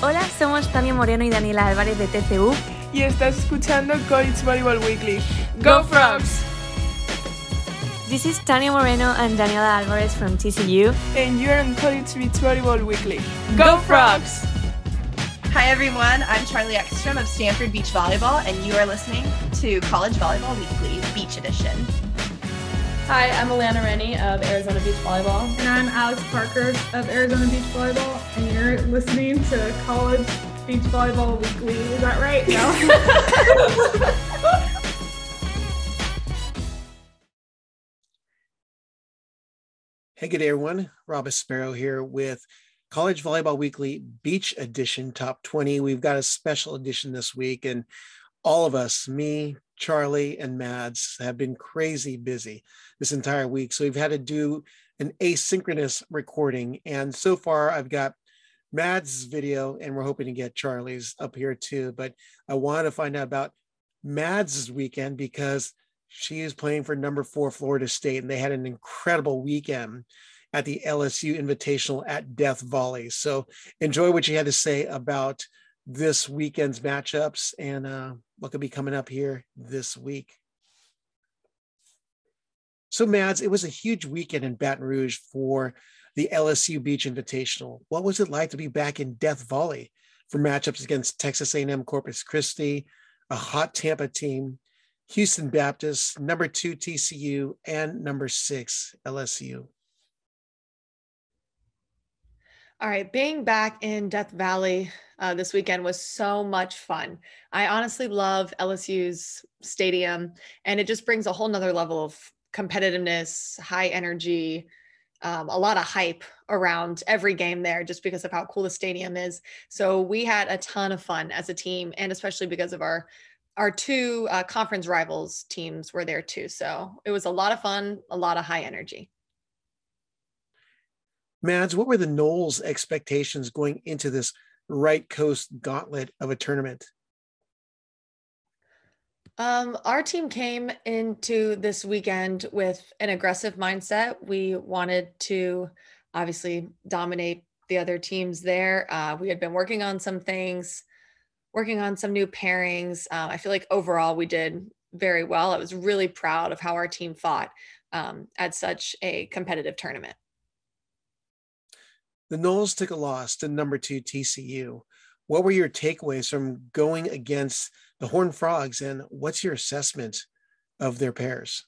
Hola, somos Tania Moreno y Daniela Álvarez de TCU. Y estás escuchando College Volleyball Weekly. ¡Go Frogs! This is Tania Moreno and Daniela Alvarez from TCU. And you're on College Beach Volleyball Weekly. ¡Go Frogs! Hi everyone, I'm Charlie Ekstrom of Stanford Beach Volleyball, and you are listening to College Volleyball Weekly Beach Edition. Hi, I'm Alana Rennie of Arizona Beach Volleyball. And I'm Alex Parker of Arizona Beach Volleyball, and you're listening to College Beach Volleyball Weekly. Is that right? No. hey, good day, everyone. Rob Sparrow here with College Volleyball Weekly Beach Edition Top 20. We've got a special edition this week, and all of us, me, Charlie, and Mads, have been crazy busy this entire week. So we've had to do an asynchronous recording. And so far, I've got Mads' video, and we're hoping to get Charlie's up here too. But I wanted to find out about Mads' weekend because she is playing for number four Florida State, and they had an incredible weekend at the LSU Invitational at Death Volley. So enjoy what you had to say about this weekend's matchups and uh, what could be coming up here this week. So, Mads, it was a huge weekend in Baton Rouge for the LSU Beach Invitational. What was it like to be back in Death Valley for matchups against Texas A&M Corpus Christi, a hot Tampa team, Houston Baptist, number two TCU, and number six LSU? All right, being back in Death Valley uh, this weekend was so much fun. I honestly love LSU's stadium, and it just brings a whole nother level of competitiveness, high energy, um, a lot of hype around every game there just because of how cool the stadium is. So we had a ton of fun as a team, and especially because of our our two uh, conference rivals teams were there too. So it was a lot of fun, a lot of high energy. Mads, what were the Noles' expectations going into this right coast gauntlet of a tournament? Um, our team came into this weekend with an aggressive mindset. We wanted to obviously dominate the other teams there. Uh, we had been working on some things, working on some new pairings. Uh, I feel like overall we did very well. I was really proud of how our team fought um, at such a competitive tournament the Noles took a loss to number two TCU. What were your takeaways from going against the Horned Frogs, and what's your assessment of their pairs?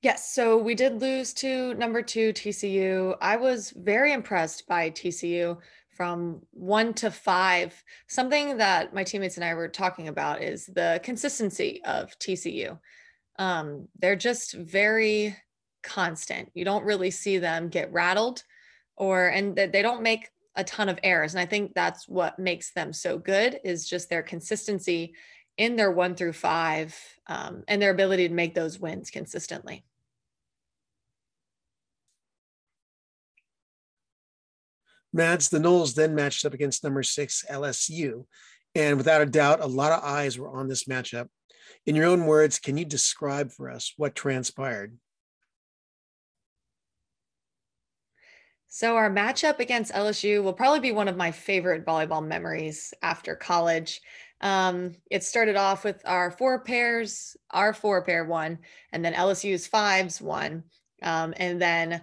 Yes, so we did lose to number two TCU. I was very impressed by TCU from one to five. Something that my teammates and I were talking about is the consistency of TCU. Um, they're just very constant. You don't really see them get rattled or and they don't make a ton of errors. And I think that's what makes them so good is just their consistency in their one through five um, and their ability to make those wins consistently. Mads, the Noles then matched up against number six LSU. And without a doubt, a lot of eyes were on this matchup. In your own words, can you describe for us what transpired? So, our matchup against LSU will probably be one of my favorite volleyball memories after college. Um, it started off with our four pairs, our four pair won, and then LSU's fives won. Um, and then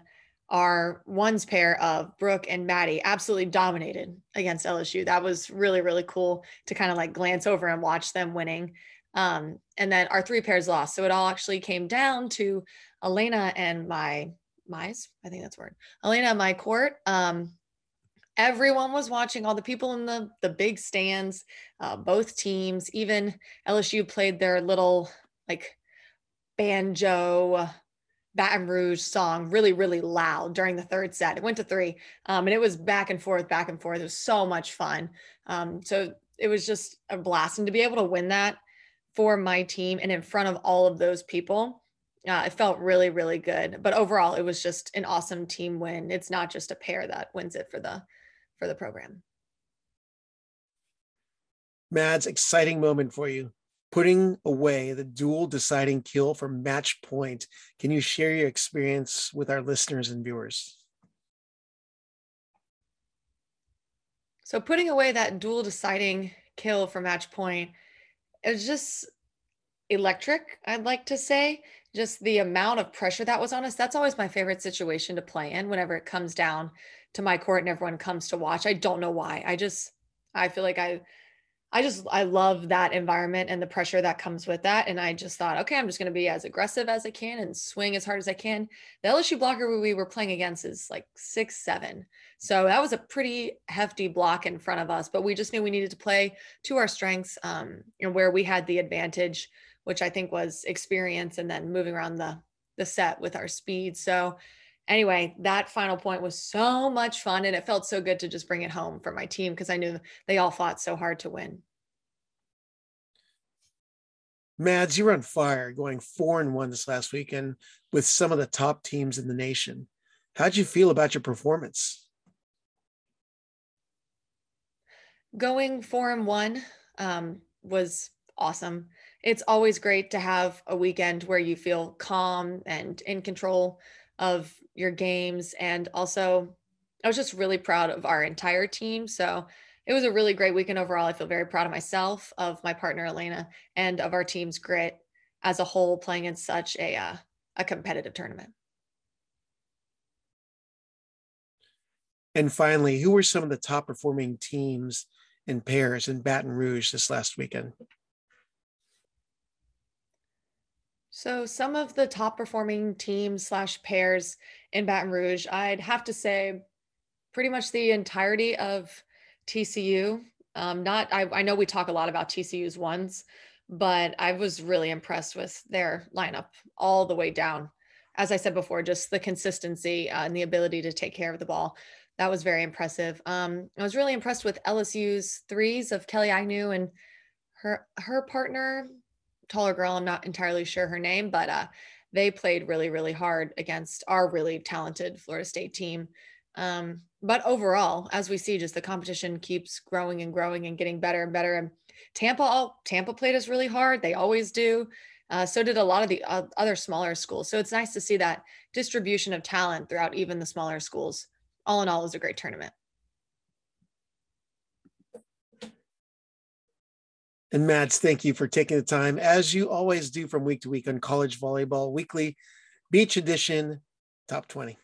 our ones pair of Brooke and Maddie absolutely dominated against LSU. That was really, really cool to kind of like glance over and watch them winning. Um, and then our three pairs lost. So it all actually came down to Elena and my Mize, I think that's word. Elena, my court. Um, everyone was watching. All the people in the the big stands, uh, both teams. Even LSU played their little like banjo Baton Rouge song really, really loud during the third set. It went to three, um, and it was back and forth, back and forth. It was so much fun. Um, so it was just a blast, and to be able to win that for my team and in front of all of those people uh, it felt really, really good. But overall, it was just an awesome team win. It's not just a pair that wins it for the for the program. Mads, exciting moment for you. Putting away the dual deciding kill for match point. Can you share your experience with our listeners and viewers? So putting away that dual deciding kill for match point, it was just electric, I'd like to say. Just the amount of pressure that was on us. That's always my favorite situation to play in whenever it comes down to my court and everyone comes to watch. I don't know why. I just I feel like I I just I love that environment and the pressure that comes with that. And I just thought, okay, I'm just going to be as aggressive as I can and swing as hard as I can. The LSU blocker we were playing against is like six seven, so that was a pretty hefty block in front of us. But we just knew we needed to play to our strengths, um, and where we had the advantage, which I think was experience, and then moving around the the set with our speed. So anyway, that final point was so much fun and it felt so good to just bring it home for my team because I knew they all fought so hard to win. Mads, you were on fire going four and one this last weekend with some of the top teams in the nation. How'd you feel about your performance? Going four and one um, was awesome. It's always great to have a weekend where you feel calm and in control of your games. And also, I was just really proud of our entire team. So it was a really great weekend overall. I feel very proud of myself, of my partner Elena, and of our team's grit as a whole, playing in such a uh, a competitive tournament. And finally, who were some of the top performing teams and pairs in Baton Rouge this last weekend? So some of the top performing teams slash pairs in Baton Rouge, I'd have to say pretty much the entirety of TCU. Um, not I, I know we talk a lot about TCU's ones, but I was really impressed with their lineup all the way down. As I said before, just the consistency uh, and the ability to take care of the ball. That was very impressive. Um, I was really impressed with LSU's threes of Kelly Agnew and her her partner taller girl. I'm not entirely sure her name, but uh, they played really, really hard against our really talented Florida State team. Um, but overall, as we see, just the competition keeps growing and growing and getting better and better. And Tampa, Tampa played us really hard. They always do. Uh, so did a lot of the uh, other smaller schools. So it's nice to see that distribution of talent throughout even the smaller schools. All in all, was a great tournament. And Mads, thank you for taking the time, as you always do from week to week on College Volleyball Weekly, Beach Edition, Top 20.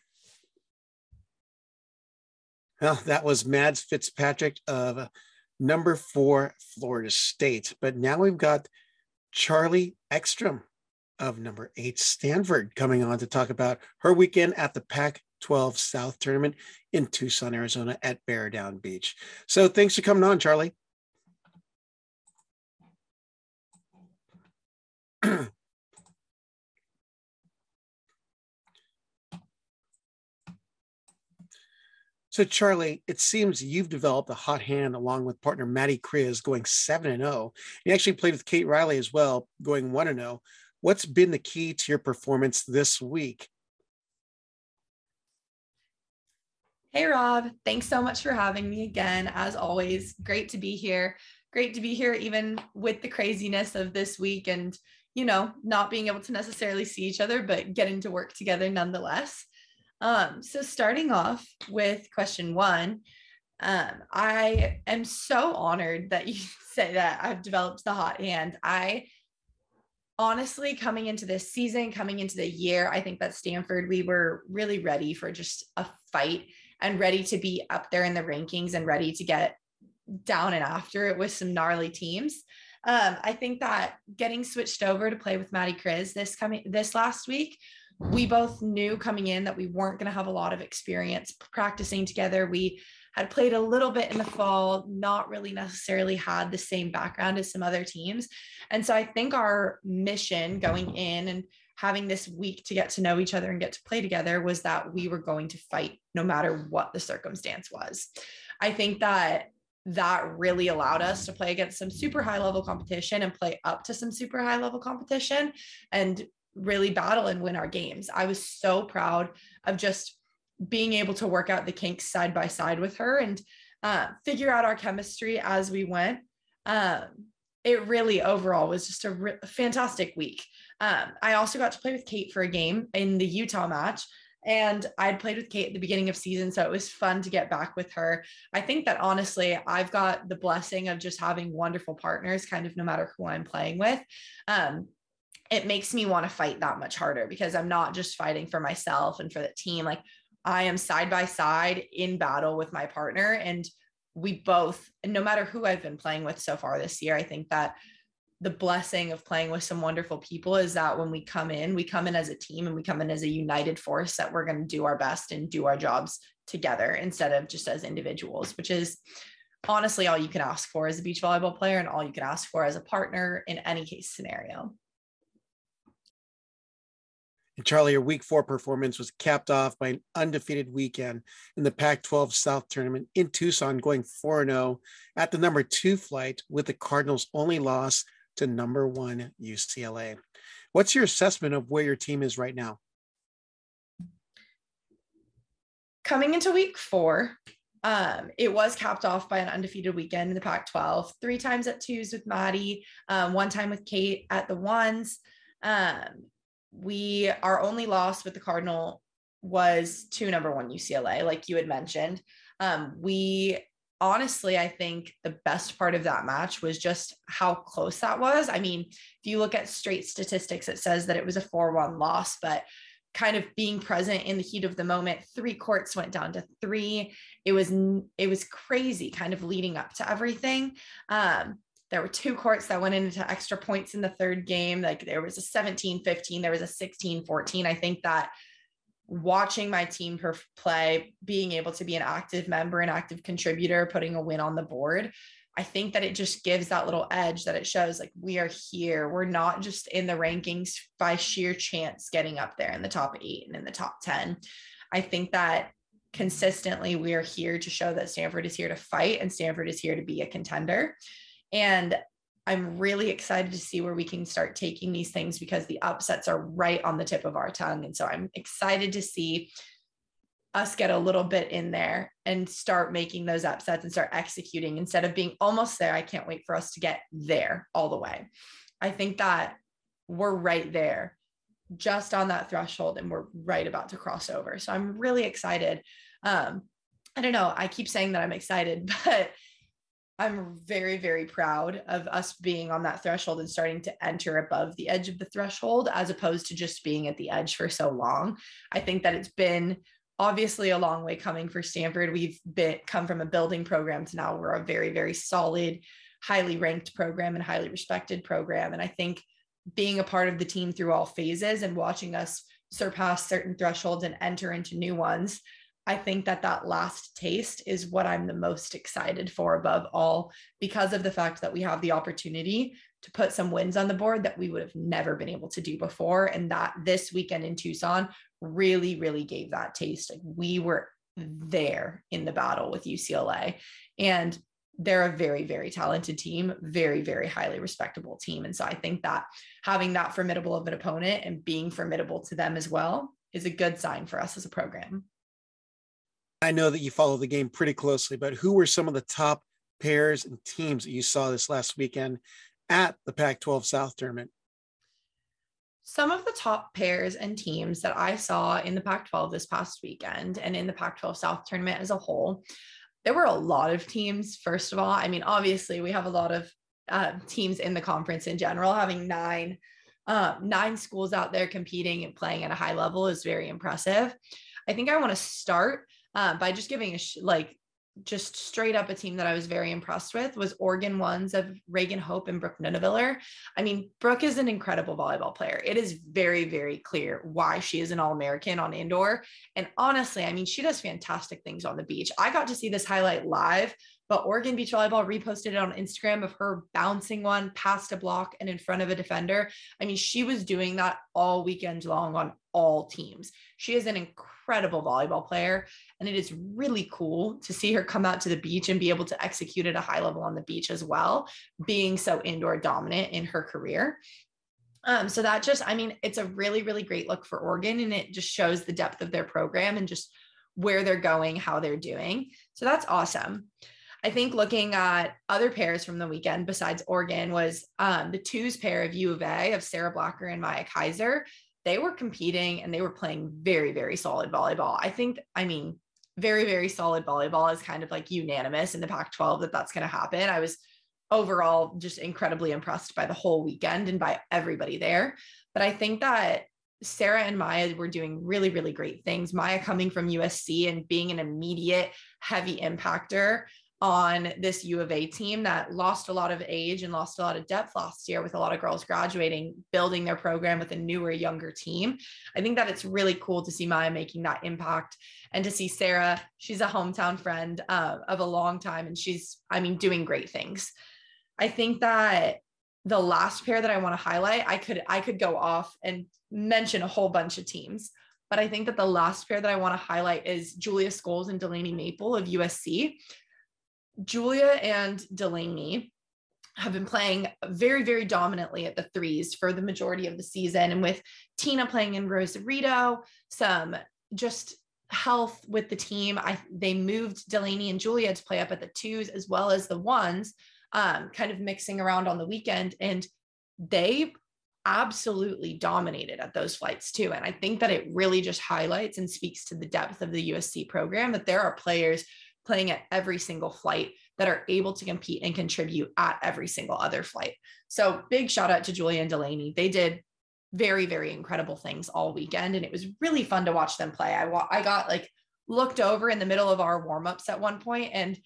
Well, that was Mads Fitzpatrick of number four Florida State. But now we've got Charlie Ekstrom of number eight Stanford coming on to talk about her weekend at the Pac 12 South tournament in Tucson, Arizona at Bear Down Beach. So thanks for coming on, Charlie. So, Charlie, it seems you've developed a hot hand along with partner Maddie Kriz going 7 and 0. You actually played with Kate Riley as well, going 1 and 0. What's been the key to your performance this week? Hey, Rob. Thanks so much for having me again. As always, great to be here. Great to be here, even with the craziness of this week and, you know, not being able to necessarily see each other, but getting to work together nonetheless. Um, so starting off with question one, um, I am so honored that you say that I've developed the hot hand. I honestly, coming into this season, coming into the year, I think that Stanford, we were really ready for just a fight and ready to be up there in the rankings and ready to get down and after it with some gnarly teams. Um, I think that getting switched over to play with Maddie Kriz this coming this last week we both knew coming in that we weren't going to have a lot of experience practicing together. We had played a little bit in the fall, not really necessarily had the same background as some other teams. And so I think our mission going in and having this week to get to know each other and get to play together was that we were going to fight no matter what the circumstance was. I think that that really allowed us to play against some super high level competition and play up to some super high level competition and really battle and win our games. I was so proud of just being able to work out the kinks side by side with her and uh, figure out our chemistry as we went. Um, it really overall was just a re- fantastic week. Um, I also got to play with Kate for a game in the Utah match. And I'd played with Kate at the beginning of season, so it was fun to get back with her. I think that honestly, I've got the blessing of just having wonderful partners, kind of no matter who I'm playing with. Um, it makes me want to fight that much harder because I'm not just fighting for myself and for the team. Like I am side by side in battle with my partner, and we both, no matter who I've been playing with so far this year, I think that the blessing of playing with some wonderful people is that when we come in, we come in as a team and we come in as a united force that we're going to do our best and do our jobs together instead of just as individuals, which is honestly all you can ask for as a beach volleyball player and all you can ask for as a partner in any case scenario. And Charlie, your week four performance was capped off by an undefeated weekend in the Pac 12 South tournament in Tucson, going 4 0 at the number two flight with the Cardinals' only loss to number one UCLA. What's your assessment of where your team is right now? Coming into week four, um, it was capped off by an undefeated weekend in the Pac 12, three times at twos with Maddie, um, one time with Kate at the ones. Um, we, our only loss with the Cardinal was to number one UCLA, like you had mentioned. Um, we honestly, I think the best part of that match was just how close that was. I mean, if you look at straight statistics, it says that it was a 4 1 loss, but kind of being present in the heat of the moment three courts went down to three. It was it was crazy kind of leading up to everything. Um there were two courts that went into extra points in the third game. Like there was a 17 15 there was a 16 14 i think that watching my team play, being able to be an active member, an active contributor, putting a win on the board. I think that it just gives that little edge that it shows like we are here. We're not just in the rankings by sheer chance getting up there in the top eight and in the top 10. I think that consistently we are here to show that Stanford is here to fight and Stanford is here to be a contender. And I'm really excited to see where we can start taking these things because the upsets are right on the tip of our tongue. And so I'm excited to see us get a little bit in there and start making those upsets and start executing instead of being almost there. I can't wait for us to get there all the way. I think that we're right there, just on that threshold, and we're right about to cross over. So I'm really excited. Um, I don't know. I keep saying that I'm excited, but I'm very, very proud of us being on that threshold and starting to enter above the edge of the threshold as opposed to just being at the edge for so long. I think that it's been obviously a long way coming for Stanford. We've been come from a building program to now we're a very, very solid, highly ranked program and highly respected program. And I think being a part of the team through all phases and watching us surpass certain thresholds and enter into new ones I think that that last taste is what I'm the most excited for above all because of the fact that we have the opportunity to put some wins on the board that we would have never been able to do before. And that this weekend in Tucson really, really gave that taste. Like we were there in the battle with UCLA. And they're a very, very talented team, very, very highly respectable team. And so I think that having that formidable of an opponent and being formidable to them as well is a good sign for us as a program. I know that you follow the game pretty closely, but who were some of the top pairs and teams that you saw this last weekend at the Pac 12 South tournament? Some of the top pairs and teams that I saw in the Pac 12 this past weekend and in the Pac 12 South tournament as a whole, there were a lot of teams. First of all, I mean, obviously, we have a lot of uh, teams in the conference in general, having nine. Uh, nine schools out there competing and playing at a high level is very impressive. I think I want to start uh, by just giving a sh- like just straight up a team that I was very impressed with was Oregon ones of Reagan Hope and Brooke Nuneviller. I mean, Brooke is an incredible volleyball player. It is very, very clear why she is an All American on indoor. And honestly, I mean, she does fantastic things on the beach. I got to see this highlight live, but Oregon Beach Volleyball reposted it on Instagram of her bouncing one past a block and in front of a defender. I mean, she was doing that all weekend long on all teams. She is an incredible volleyball player, and it is really cool to see her come out to the beach and be able to execute at a high level on the beach as well, being so indoor dominant in her career. Um, so that just, I mean, it's a really, really great look for Oregon, and it just shows the depth of their program and just where they're going, how they're doing. So that's awesome. I think looking at other pairs from the weekend besides Oregon was um, the twos pair of U of A of Sarah Blocker and Maya Kaiser they were competing and they were playing very, very solid volleyball. I think, I mean, very, very solid volleyball is kind of like unanimous in the Pac 12 that that's going to happen. I was overall just incredibly impressed by the whole weekend and by everybody there. But I think that Sarah and Maya were doing really, really great things. Maya coming from USC and being an immediate heavy impactor on this U of A team that lost a lot of age and lost a lot of depth last year with a lot of girls graduating, building their program with a newer, younger team. I think that it's really cool to see Maya making that impact and to see Sarah. She's a hometown friend uh, of a long time and she's, I mean, doing great things. I think that the last pair that I want to highlight, I could I could go off and mention a whole bunch of teams, but I think that the last pair that I want to highlight is Julia Scoles and Delaney Maple of USC. Julia and Delaney have been playing very, very dominantly at the threes for the majority of the season. And with Tina playing in Rosarito, some just health with the team, I they moved Delaney and Julia to play up at the twos as well as the ones, um, kind of mixing around on the weekend. And they absolutely dominated at those flights too. And I think that it really just highlights and speaks to the depth of the USC program that there are players playing at every single flight that are able to compete and contribute at every single other flight. So big shout out to Julia and Delaney. They did very, very incredible things all weekend. And it was really fun to watch them play. I, I got like looked over in the middle of our warm-ups at one point and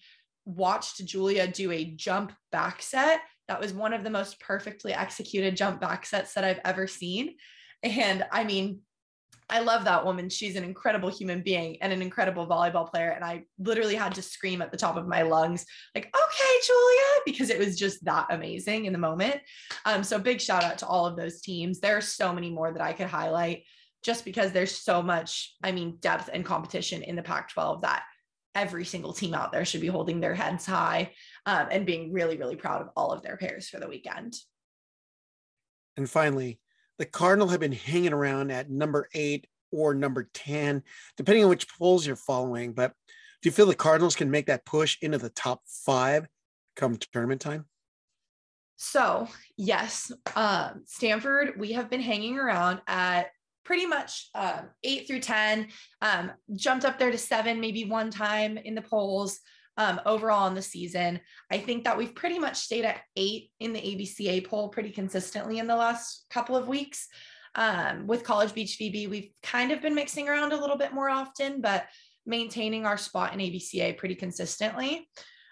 watched Julia do a jump back set. That was one of the most perfectly executed jump back sets that I've ever seen. And I mean, I love that woman. She's an incredible human being and an incredible volleyball player. And I literally had to scream at the top of my lungs, like, okay, Julia, because it was just that amazing in the moment. Um, so big shout out to all of those teams. There are so many more that I could highlight just because there's so much, I mean, depth and competition in the Pac 12 that every single team out there should be holding their heads high um, and being really, really proud of all of their pairs for the weekend. And finally, the Cardinal have been hanging around at number eight or number 10, depending on which polls you're following. But do you feel the Cardinals can make that push into the top five come tournament time? So, yes, um, Stanford, we have been hanging around at pretty much um, eight through 10, um, jumped up there to seven, maybe one time in the polls um, overall in the season. I think that we've pretty much stayed at eight in the AVCA poll pretty consistently in the last couple of weeks. Um, with College Beach VB, we've kind of been mixing around a little bit more often, but maintaining our spot in AVCA pretty consistently.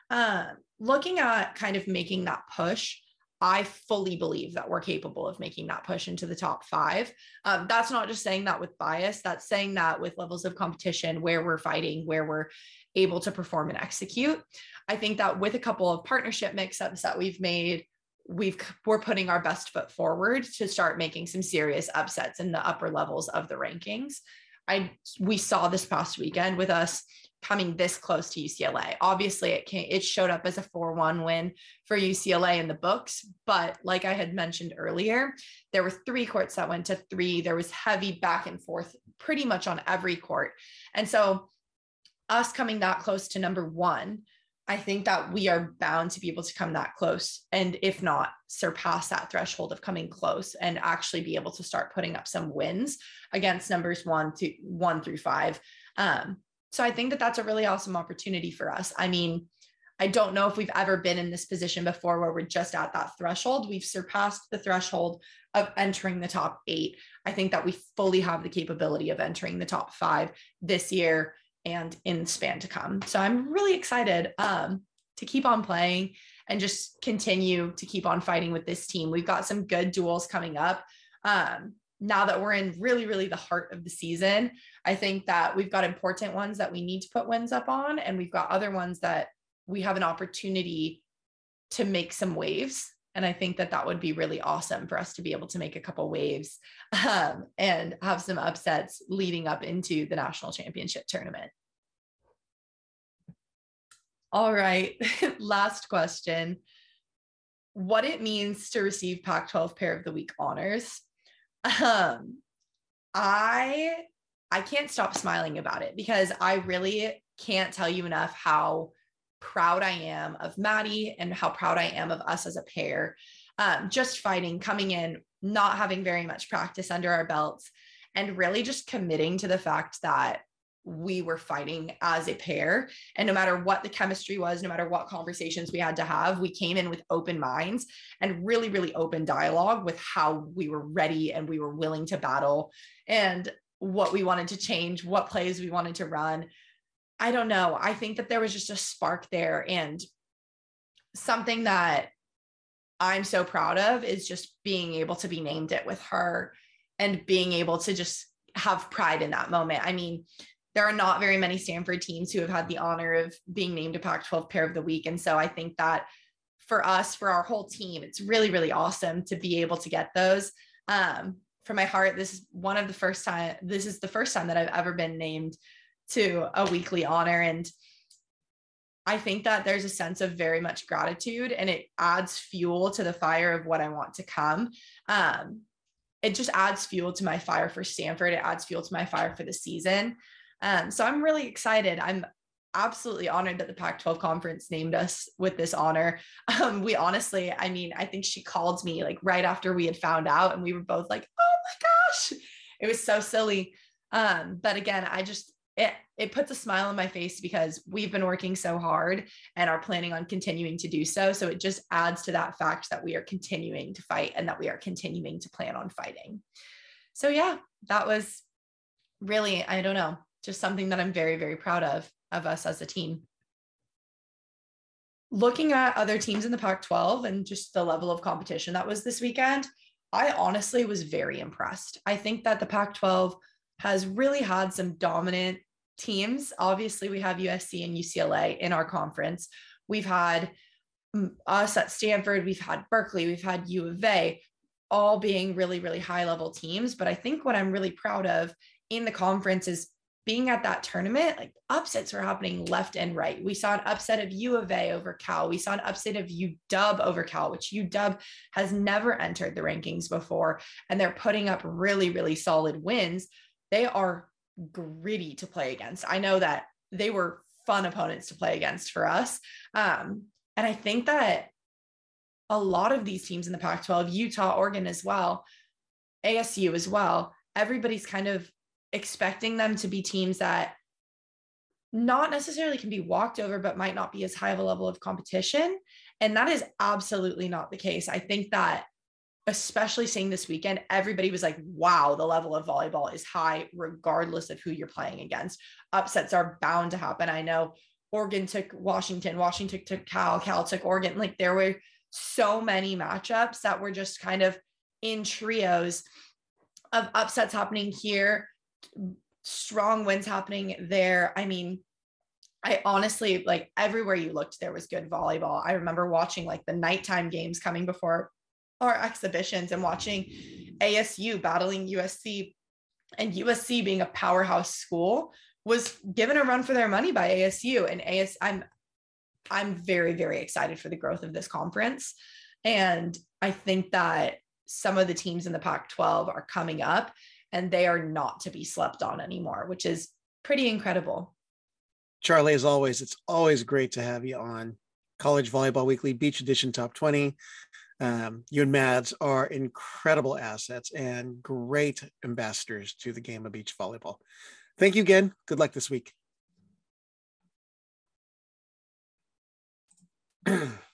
Um, looking at kind of making that push, I fully believe that we're capable of making that push into the top five. Um, that's not just saying that with bias, that's saying that with levels of competition where we're fighting, where we're able to perform and execute. I think that with a couple of partnership mix-ups that we've made, we've we're putting our best foot forward to start making some serious upsets in the upper levels of the rankings. I we saw this past weekend with us coming this close to UCLA. Obviously, it came, it showed up as a 4-1 win for UCLA in the books, but like I had mentioned earlier, there were three courts that went to 3. There was heavy back and forth pretty much on every court. And so us coming that close to number 1, I think that we are bound to be able to come that close and if not surpass that threshold of coming close and actually be able to start putting up some wins against numbers 1 to 1 through 5. Um, so I think that that's a really awesome opportunity for us. I mean, I don't know if we've ever been in this position before where we're just at that threshold. We've surpassed the threshold of entering the top eight. I think that we fully have the capability of entering the top five this year and in span to come. So I'm really excited um, to keep on playing and just continue to keep on fighting with this team. We've got some good duels coming up. Um, now that we're in really, really the heart of the season, I think that we've got important ones that we need to put wins up on, and we've got other ones that we have an opportunity to make some waves. And I think that that would be really awesome for us to be able to make a couple waves um, and have some upsets leading up into the national championship tournament. All right, last question. What it means to receive Pac 12 Pair of the Week honors. Um, I I can't stop smiling about it because I really can't tell you enough how proud I am of Maddie and how proud I am of us as a pair. Um, just fighting, coming in, not having very much practice under our belts, and really just committing to the fact that we were fighting as a pair. And no matter what the chemistry was, no matter what conversations we had to have, we came in with open minds and really, really open dialogue with how we were ready and we were willing to battle and what we wanted to change, what plays we wanted to run. I don't know. I think that there was just a spark there and something that I'm so proud of is just being able to be named it with her and being able to just have pride in that moment. I mean, there are not very many Stanford teams who have had the honor of being named a Pac 12 pair of the week. And so I think that for us, for our whole team, it's really, really awesome to be able to get those. Um, for my heart, this is one of the first time, this is the first time that I've ever been named to a weekly honor. And I think that there's a sense of very much gratitude and it adds fuel to the fire of what I want to come. Um, it just adds fuel to my fire for Stanford. It adds fuel to my fire for the season. Um, so I'm really excited. I'm absolutely honored that the Pac 12 conference named us with this honor. Um, we honestly, I mean, I think she called me like right after we had found out, and we were both like, oh my gosh, it was so silly. Um, but again, I just, it, it puts a smile on my face because we've been working so hard and are planning on continuing to do so. So it just adds to that fact that we are continuing to fight and that we are continuing to plan on fighting. So, yeah, that was really, I don't know, just something that I'm very, very proud of, of us as a team. Looking at other teams in the Pac 12 and just the level of competition that was this weekend, I honestly was very impressed. I think that the Pac 12 has really had some dominant teams. Obviously, we have USC and UCLA in our conference. We've had mm, us at Stanford, we've had Berkeley, we've had U of A, all being really, really high level teams. But I think what I'm really proud of in the conference is being at that tournament, like upsets were happening left and right. We saw an upset of U of A over Cal. We saw an upset of UW over Cal, which UW has never entered the rankings before. And they're putting up really, really solid wins. They are gritty to play against. I know that they were fun opponents to play against for us. Um, and I think that a lot of these teams in the Pac 12, Utah, Oregon as well, ASU as well, everybody's kind of expecting them to be teams that not necessarily can be walked over, but might not be as high of a level of competition. And that is absolutely not the case. I think that, especially seeing this weekend, everybody was like, wow, the level of volleyball is high, regardless of who you're playing against. Upsets are bound to happen. I know Oregon took Washington, Washington took Cal, Cal took Oregon. Like there were so many matchups that were just kind of in trios of upsets happening here strong winds happening there. I mean, I honestly like everywhere you looked, there was good volleyball. I remember watching like the nighttime games coming before our exhibitions and watching ASU battling USC and USC being a powerhouse school was given a run for their money by ASU and AS I'm I'm very very excited for the growth of this conference and I think that some of the teams in the Pac-12 are coming up and they are not to be slept on anymore, which is pretty incredible. Charlie, as always, it's always great to have you on College Volleyball Weekly Beach Edition Top 20. Um, you and Mads are incredible assets and great ambassadors to the game of beach volleyball. Thank you again. Good luck this week.